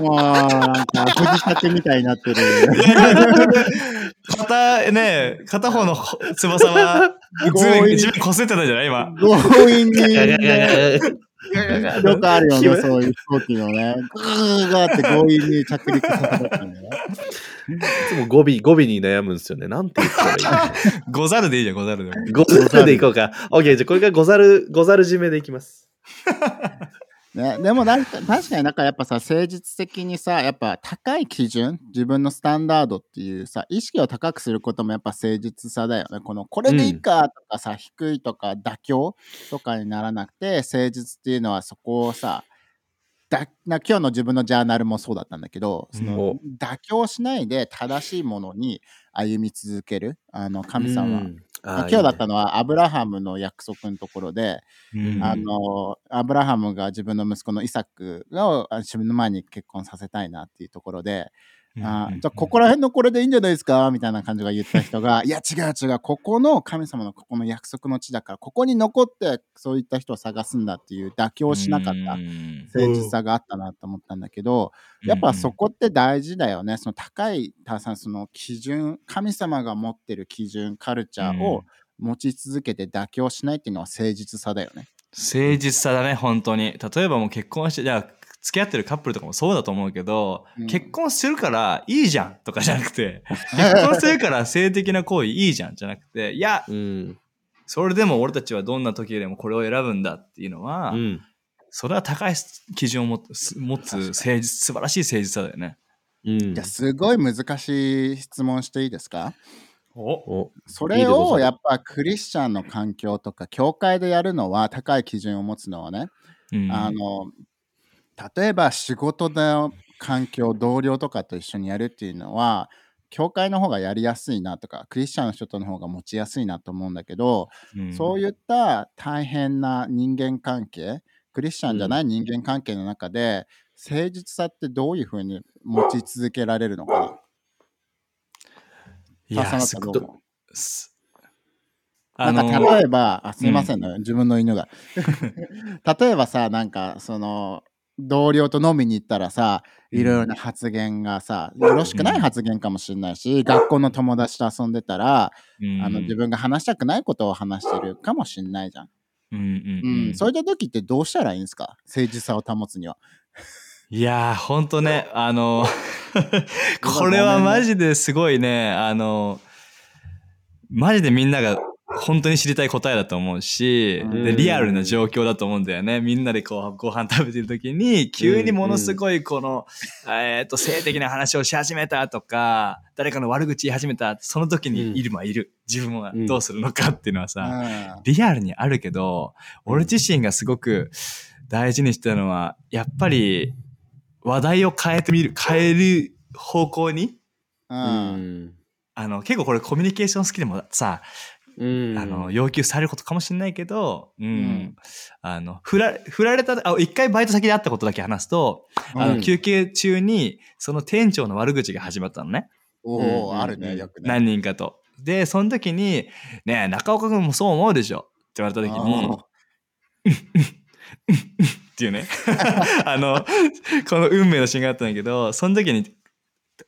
[SPEAKER 1] もう、なんか、藤竹みたいになってる。
[SPEAKER 3] 片、ね片方の翼は、自分こすってたじゃない？今。
[SPEAKER 1] 強引に、ね、よくあるよね、そういう飛行機のね。グーガーって強引に着陸させたんだよね。
[SPEAKER 2] いつも語尾、語尾に悩むんですよね。なんて言ったらいい
[SPEAKER 3] ござるでいいじゃん、ござるで
[SPEAKER 2] ござるでいこうか。オッケー、じゃあこれからござる、ござる締めでいきます。
[SPEAKER 1] ね、でもなんか確かになんかやっぱさ誠実的にさやっぱ高い基準自分のスタンダードっていうさ意識を高くすることもやっぱ誠実さだよね。このこれでいいかとかさ、低いとか妥協とかにならなくて誠実っていうのはそこをさだな今日の自分のジャーナルもそうだったんだけどその、
[SPEAKER 2] うん
[SPEAKER 1] 妥協しないで正しいものに歩み続けるあの神様、
[SPEAKER 2] うん。
[SPEAKER 1] 今日だったのはアブラハムの約束のところで、
[SPEAKER 3] うん。
[SPEAKER 1] あのアブラハムが自分の息子のイサクをあ自分の前に結婚させたいなっていうところで、あじゃあここら辺のこれでいいんじゃないですか？みたいな感じが言った人が いや違う違うここの神様のここの約束の地だからここに残ってそういった人を探すんだっていう妥協しなかった
[SPEAKER 3] うん
[SPEAKER 1] 誠実さがあったなと思ったんだけど、やっぱそこって大事だよね。その高い、たさん、その基準、神様が持ってる基準、カルチャーを持ち続けて妥協しないっていうのは誠実さだよね。
[SPEAKER 3] 誠実さだね、本当に。例えばもう結婚して、じゃあ、付き合ってるカップルとかもそうだと思うけど、
[SPEAKER 1] うん。
[SPEAKER 3] 結婚するからいいじゃんとかじゃなくて、結婚するから性的な行為いいじゃんじゃなくて、いや、
[SPEAKER 2] うん。
[SPEAKER 3] それでも俺たちはどんな時でもこれを選ぶんだっていうのは、
[SPEAKER 2] うん。
[SPEAKER 3] それは高い基準を持つ持つ誠実、素晴らしい誠実さだよね。
[SPEAKER 2] うん。
[SPEAKER 1] じゃあすごい難しい質問していいですか？
[SPEAKER 3] お。
[SPEAKER 2] お。
[SPEAKER 1] それをやっぱクリスチャンの環境とか教会でやるのは高い基準を持つのはね、
[SPEAKER 3] うん。
[SPEAKER 1] あの例えば仕事の環境同僚とかと一緒にやるっていうのは教会の方がやりやすいなとかクリスチャンの人との方が持ちやすいなと思うんだけど、そう
[SPEAKER 3] い
[SPEAKER 1] いった大変な人間関係クリスチャンじゃない人間関係の中で、誠実さってどういうふうに持ち続けられるのかな？
[SPEAKER 3] い
[SPEAKER 1] タワさんだ
[SPEAKER 3] すご
[SPEAKER 1] ったらどう思う
[SPEAKER 3] す
[SPEAKER 1] なんか例えば、あすいませんね、自分の犬が。例えばさ、なんかその同僚と飲みに行ったらさ、いろいろな発言がさ、よろしくない発言かもしれないし、学校の友達と遊んでたら、
[SPEAKER 3] うん。
[SPEAKER 1] あの自分が話したくないことを話してるかもしれないじゃん。
[SPEAKER 3] うんうん
[SPEAKER 1] う
[SPEAKER 3] うん。
[SPEAKER 1] ん、そういった時ってどうしたらいいんですか？誠実さを保つには。
[SPEAKER 3] いやー、ほんとね、あの、これはマジですごいね、あの、マジでみんなが本当に知りたい答えだと思うし、
[SPEAKER 1] うん
[SPEAKER 3] でリアルな状況だと思うんだよね。みんなでこうご飯食べてる時に、急にものすごいこの、えっと、性的な話をし始めたとか、誰かの悪口言い始めた、その時にいるはいる。自分はどうするのかっていうのはさ、リアルにあるけど、俺自身がすごく大事にしてたのは、やっぱり話題を変えてみる、変える方向に、
[SPEAKER 1] うん。
[SPEAKER 2] う
[SPEAKER 1] うん。
[SPEAKER 2] ん。
[SPEAKER 3] あの、結構これコミュニケーション好きでもさ、
[SPEAKER 2] うん。
[SPEAKER 3] あの、要求されることかもしれないけど、うん。
[SPEAKER 1] ん
[SPEAKER 3] あの、振ら、振られた、あ、一回バイト先で会ったことだけ話すと、あの、
[SPEAKER 2] うん
[SPEAKER 3] 休憩中に、その店長の悪口が始まったのね。
[SPEAKER 1] お
[SPEAKER 2] うん
[SPEAKER 1] お、あるね、よくね。
[SPEAKER 3] 何人かと。で、その時に、ねえ、中岡君もそう思うでしょって言われた時に、っていうね。あの、この運命のシーンがあったんだけど、その時に、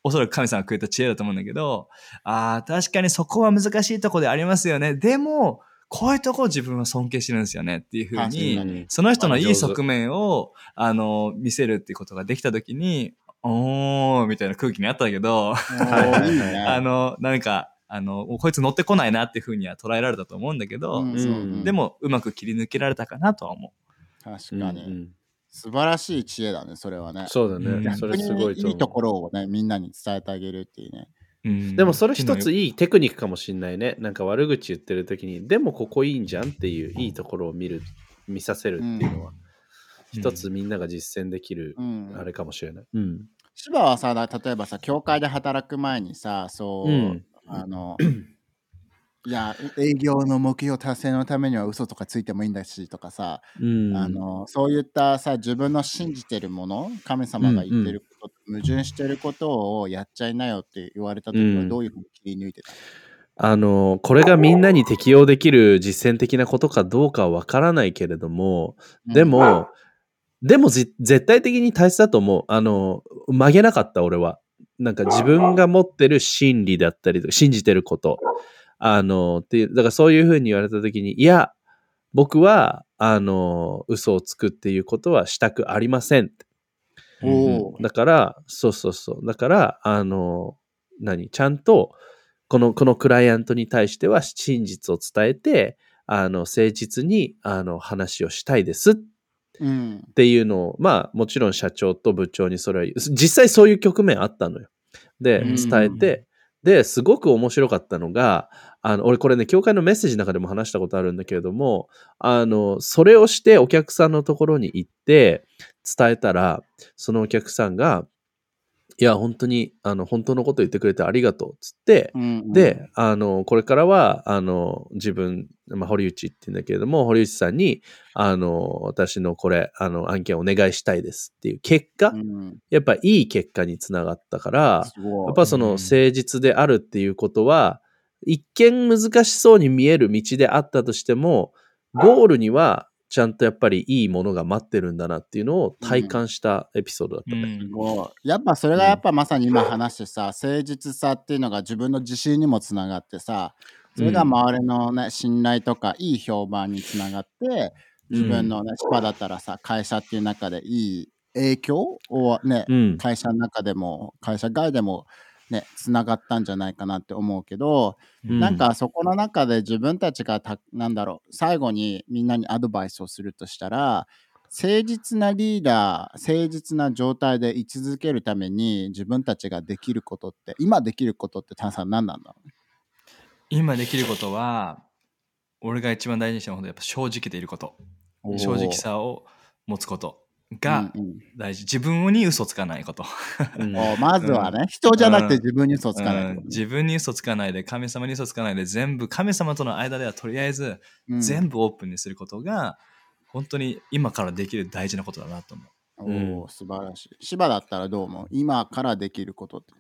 [SPEAKER 3] おそらく神様がくれた知恵だと思うんだけど、ああ、確かにそこは難しいとこでありますよね。でも、こういうとこを自分は尊敬してるんですよねっていうふうに、
[SPEAKER 1] に
[SPEAKER 3] その人のいい側面を、あの、見せるっていうことができた時に、おー、みたいな空気にあったけど。あの、なんか、あの、こいつ乗ってこないなっていうふうには捉えられたと思うんだけど、でも、うまく切り抜けられたかなとは思
[SPEAKER 1] 確かに、
[SPEAKER 2] うん
[SPEAKER 1] 素晴らしい知恵だね、それはね。
[SPEAKER 2] そうだ
[SPEAKER 3] うん
[SPEAKER 2] ね。それすごい
[SPEAKER 1] 逆にいいと
[SPEAKER 2] 思
[SPEAKER 1] ころをね、みんなに伝えてあげるっていうね。
[SPEAKER 2] でもそれ一つ
[SPEAKER 3] いう
[SPEAKER 2] いいテクニックかもしんないね。なんか悪口言ってる時に、でもここいいんじゃんっていういいところを見る、見させるっていうのは、一つみんなが実践できる
[SPEAKER 1] う、ん。
[SPEAKER 2] あれかもしれない。うん。
[SPEAKER 1] 芝はさ、だ例えばさ、教会で働く前にさ、そう、
[SPEAKER 2] うん
[SPEAKER 1] あの、いや、営業の目標達成のためには嘘とかついてもいいんだしとかさ、
[SPEAKER 2] うん。
[SPEAKER 1] あのそういったさ自分の信じてるもの神様が言ってること、矛盾してることをやっちゃいなよって言われた時は
[SPEAKER 2] うん
[SPEAKER 1] どういうふうに切り抜いてた、
[SPEAKER 2] あの、これがみんなに適用できる実践的なことかどうかはわからないけれども、でも、でもじ絶対的に大切だと思う。あの、曲げなかった俺は。なんか自分が持ってる真理だったりとか、信じてること。あの、っていう、だからそういうふうに言われた時に、いや、僕は、あの、嘘をつくっていうことはしたくありませんだから、そうそうそう。だから、あの、何？ちゃんと、この、このクライアントに対しては真実を伝えて、あの、誠実に、あの、話をしたいです。っ
[SPEAKER 1] うん。
[SPEAKER 2] っていうのを、まあ、もちろん社長と部長にそれは、実際そういう局面あったのよ。で、
[SPEAKER 3] うん。
[SPEAKER 2] 伝えて、で、すごく面白かったのが、あの、俺これね、教会のメッセージの中でも話したことあるんだけれども、あの、それをしてお客さんのところに行って伝えたら、そのお客さんが、いや、本当に、あの、本当のこと言ってくれてありがとう、つって、
[SPEAKER 1] うん
[SPEAKER 2] で、あの、これからは、あの、自分、まあ、堀内って言うんだけれども、堀内さんに、あの、私のこれ、あの、案件お願いしたいですっていう結果、
[SPEAKER 1] うん。
[SPEAKER 2] やっぱいい結果につながったから、やっぱその
[SPEAKER 3] うん。
[SPEAKER 2] 誠実であるっていうことは、一見難しそうに見える道であったとしても、ゴールにはちゃんとやっぱりいいものが待ってるんだなっていうのを体感したエピソードだった
[SPEAKER 3] う
[SPEAKER 2] ね。
[SPEAKER 3] ん
[SPEAKER 1] すごいやっぱそれがやっぱまさに今話してさ、誠実さっていうのが自分の自信にもつながってさそれが周りのね信頼とかいい評判につながって自分のねスパだったらさ会社っていう中でいい影響をね
[SPEAKER 2] うん。
[SPEAKER 1] 会社の中でも会社外でもねつながったんじゃないかなって思うけど、
[SPEAKER 2] うん。
[SPEAKER 1] なんかそこの中で自分たちがたなんだろう最後にみんなにアドバイスをするとしたら誠実なリーダー誠実な状態で居続けるために自分たちができることって今できることって炭酸何なんだろうね？
[SPEAKER 3] 今できることは、俺が一番大事にしてることはやっぱ正直でいること。正直さを持つことが
[SPEAKER 1] うんうん
[SPEAKER 3] 大事。自分に嘘つかないこと。
[SPEAKER 2] うん
[SPEAKER 1] おまずはね、人じゃなくて自分に嘘をつかない
[SPEAKER 3] うん
[SPEAKER 1] ことね
[SPEAKER 3] 自分に嘘つかないで、神様に嘘つかないで、全部、神様との間ではとりあえず、
[SPEAKER 1] うん
[SPEAKER 3] 全部オープンにすることが、本当に今からできる大事なことだなと思う。
[SPEAKER 1] おー素晴らしい。芝だったらどう思う？今からできることって。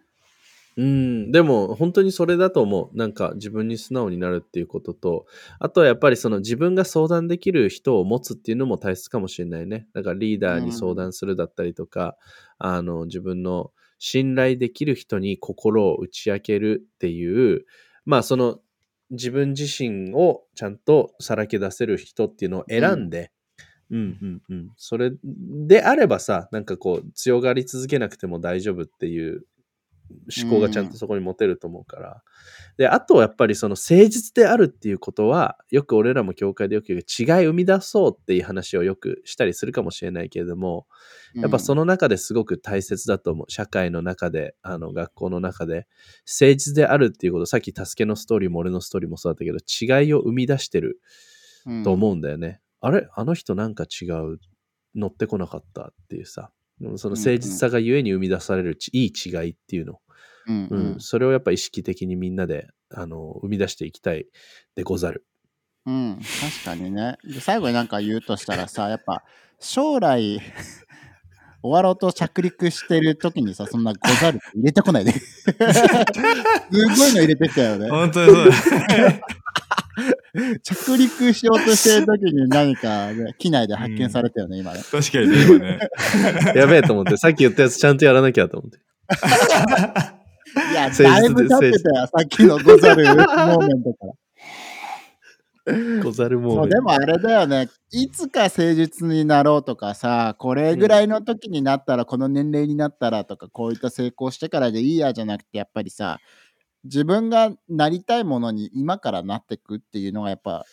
[SPEAKER 2] うん、でも本当にそれだと思う。なんか自分に素直になるっていうことと、あとはやっぱりその自分が相談できる人を持つっていうのも大切かもしれないね。だからリーダーに相談するだったりとか、あの自分の信頼できる人に心を打ち明けるっていう、まあその自分自身をちゃんとさらけ出せる人っていうのを選んで、うんうんうん。それであればさ、なんかこう、強がり続けなくても大丈夫っていう思考がちゃんとそこに持てると思うから。で、あとはやっぱりその誠実であるっていうことは、よく俺らも教会でよく言う違い生み出そうっていう話をよくしたりするかもしれないけれども、やっぱその中ですごく大切だと思う。社会の中で、あの、学校の中で、誠実であるっていうこと、さっき助けのストーリーも俺のストーリーもそうだったけど、違いを生み出してる
[SPEAKER 1] うん
[SPEAKER 2] と思うんだよね。あれ？あの人なんか違う？乗ってこなかったっていうさ。その誠実さがゆえに生み出されるちいい違いっていうの。
[SPEAKER 1] うんう
[SPEAKER 2] うんん。それをやっぱ意識的にみんなで、あの、生み出していきたいでござる。
[SPEAKER 1] うん、確かにね。で最後になんか言うとしたらさ、やっぱ将来終わろうと着陸してる時にさ、そんなござる入れてこないで。すごいの入れてきたよね。
[SPEAKER 3] 本当にそうだ。
[SPEAKER 1] 着陸しようとしてる時に何か、ね、機内で発見されたよね、今ね。
[SPEAKER 3] 確かにね、今ね。
[SPEAKER 2] やべえと思って、さっき言ったやつちゃんとやらなきゃと思って。
[SPEAKER 1] いや、だいぶ経ってたよ、さっきのござるモーメントから。
[SPEAKER 2] ござるも
[SPEAKER 1] そう、でもあれだよね。いつか誠実になろうとかさ、これぐらいの時になったら、この年齢になったらとか、こういった成功してからでいいやじゃなくて、やっぱりさ、自分がなりたいものに今からなっていくっていうのがやっぱ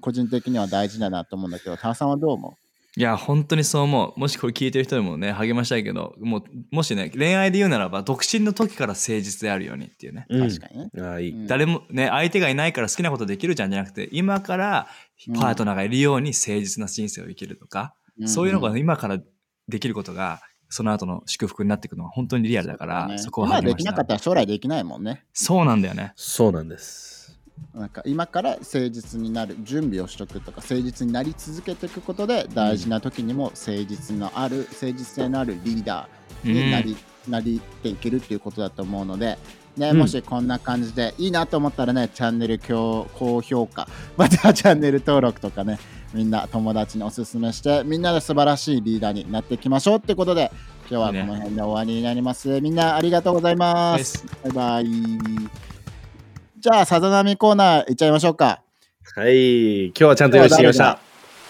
[SPEAKER 1] 個人的には大事だなと思うんだけど、タワさんはどう思
[SPEAKER 3] いや、本当にそう思う。もしこれ聞いてる人にもね、励ましたいけど、もう、もしね、恋愛で言うならば、独身の時から誠実であるようにっていうね。
[SPEAKER 1] う
[SPEAKER 2] うん
[SPEAKER 1] 確かにね。
[SPEAKER 2] ああ、いい。
[SPEAKER 1] うん
[SPEAKER 3] 誰もね、相手がいないから好きなことできるじゃんじゃなくて、今からパートナーがいるように誠実な人生を生きるとか、そういうのが今からできることが、その後の祝福になっていくのは本当にリアルだから、
[SPEAKER 1] ね
[SPEAKER 3] そこは
[SPEAKER 1] 今できなかったら将来できないもんね。
[SPEAKER 3] そうなんだよね。
[SPEAKER 2] そうなんです。
[SPEAKER 1] なんか今から誠実になる準備をしとくとか誠実になり続けていくことで大事な時にも誠実のある誠実性のあるリーダーになり,、なりていけるっていうことだと思うので、ね
[SPEAKER 2] うん
[SPEAKER 1] もしこんな感じでいいなと思ったらねチャンネル高高評価またはチャンネル登録とかねみんな友達におすすめしてみんなで素晴らしいリーダーになっていきましょうってことで今日はこの辺で終わりになります。みんなありがとうございま
[SPEAKER 3] です。
[SPEAKER 1] バイバイ。じゃあさざ波コーナーいっちゃいましょうか。
[SPEAKER 2] はい。今日はちゃんと用意してきました。
[SPEAKER 1] あ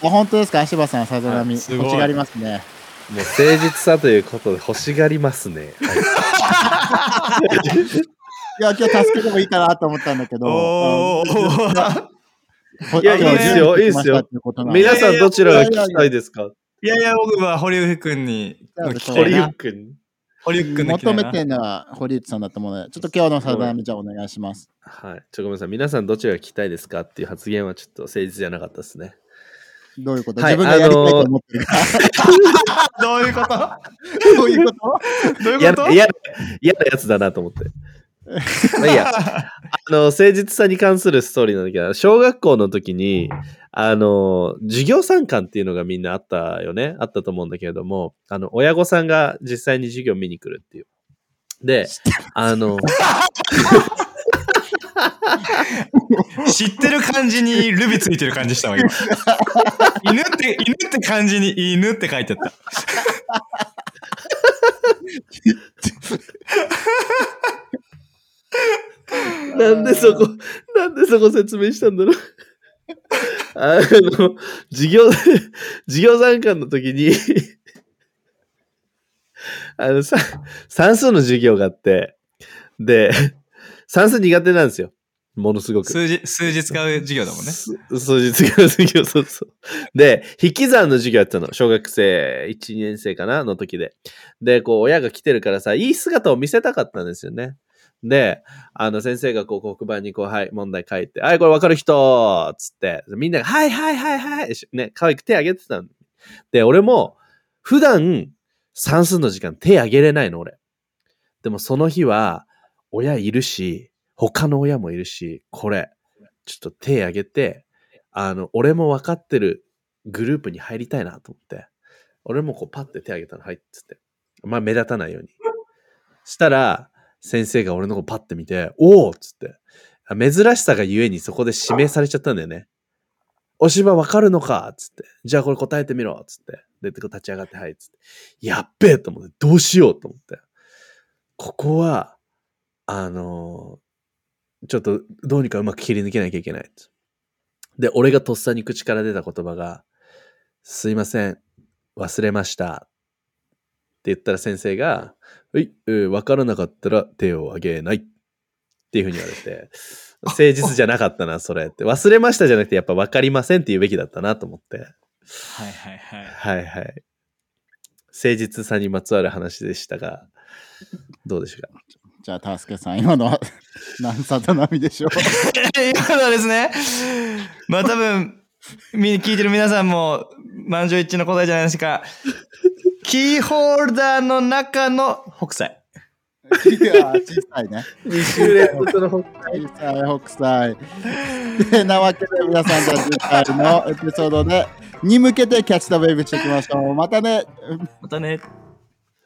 [SPEAKER 1] 本当ですか？柴さんさざ波欲しがりますね。
[SPEAKER 2] もう誠実さということで欲しがりますね。は い
[SPEAKER 1] や今日助けてもいいかなと思ったんだけど。
[SPEAKER 3] おー。
[SPEAKER 1] ほ
[SPEAKER 2] いやいい
[SPEAKER 1] です
[SPEAKER 2] よいいですよ。皆さんどちらが聞きたいですか？
[SPEAKER 3] いやいや、僕は堀内くんに
[SPEAKER 1] そう
[SPEAKER 3] 聞きた
[SPEAKER 2] 堀内くん？
[SPEAKER 3] 堀内くん
[SPEAKER 1] 求めてるのは堀内さんだと思うのでちょっと今日のさざ波じゃあお願いします。
[SPEAKER 2] はい。ちょ、ごめんなさい。皆さんどちらが聞きたいですかっていう発言はちょっと誠実じゃなかったですね。
[SPEAKER 1] どういうこと、
[SPEAKER 2] はい
[SPEAKER 1] 自分がやりたいと思ってる
[SPEAKER 3] どういうこと？
[SPEAKER 1] どういうこと？
[SPEAKER 3] どういうこと？
[SPEAKER 2] 嫌なやつだなと思って。まあいいや。あの、誠実さに関するストーリーなんだけど、小学校の時に、あの、授業参観っていうのがみんなあったよね。あったと思うんだけれども、あの、親御さんが実際に授業見に来るっていう。で、あの、
[SPEAKER 3] 知ってる感じにルビついてる感じしたわ、今。犬って、犬って感じに犬って書いてあった。
[SPEAKER 2] なんでそこ、なんでそこ説明したんだろう。あの、授業、授業参観の時に、あのさ、算数の授業があって、で、算数苦手なんですよ。ものすごく。
[SPEAKER 3] 数字、数字使う授業だもんね。
[SPEAKER 2] す数日が授業、そうそう。で、引き算の授業やってたの。小学生1、2年生かな？の時で。で、こう、親が来てるからさ、いい姿を見せたかったんですよね。で、あの、先生がこう、黒板にこう、はい、問題書いて、はい、これ分かる人つって、みんなが、はい、はい、はい、はい、ね、可愛く手挙げてたの。で、俺も、普段、算数の時間手挙げれないの、俺。でもその日は、親いるし、他の親もいるし、これ、ちょっと手挙げて、あの、俺も分かってるグループに入りたいなと思って、俺もこうパッて手挙げたの、はいっつって。まあ目立たないように。したら、先生が俺の子パッて見て、おおっつって。珍しさがゆえにそこで指名されちゃったんだよね。お芝わかるのかつって。じゃあこれ答えてみろつって。で、立ち上がって、はい。つって。やっべえと思って、どうしようと思って。ここは、あのーちょっとどうにかうまく切り抜けなきゃいけない。で、俺がとっさに口から出た言葉が、すいません、忘れました。って言ったら先生が、はい、えーわからなかったら手を挙げない。っていうふうに言われて、誠実じゃなかったな、それって。忘れましたじゃなくて、やっぱわかりませんって言うべきだったなと思って。
[SPEAKER 3] はいはいはい。
[SPEAKER 2] はいはい。誠実さにまつわる話でしたが、どうでしょうか？
[SPEAKER 1] じゃあ、タスケさん、今のは 何里並みでしょう？
[SPEAKER 3] 今のはですね、まあ多分、み聞いてる皆さんも満場一致の答えじゃないですか。キーホルダーの中の北斎。
[SPEAKER 1] いや、小さいね。
[SPEAKER 2] 2週連続の北
[SPEAKER 1] 小さい北斎。でなわけで皆さんじゃあ次回のエピソードでに向けてキャッチザベイビーしていきましょう。またね。
[SPEAKER 3] またね。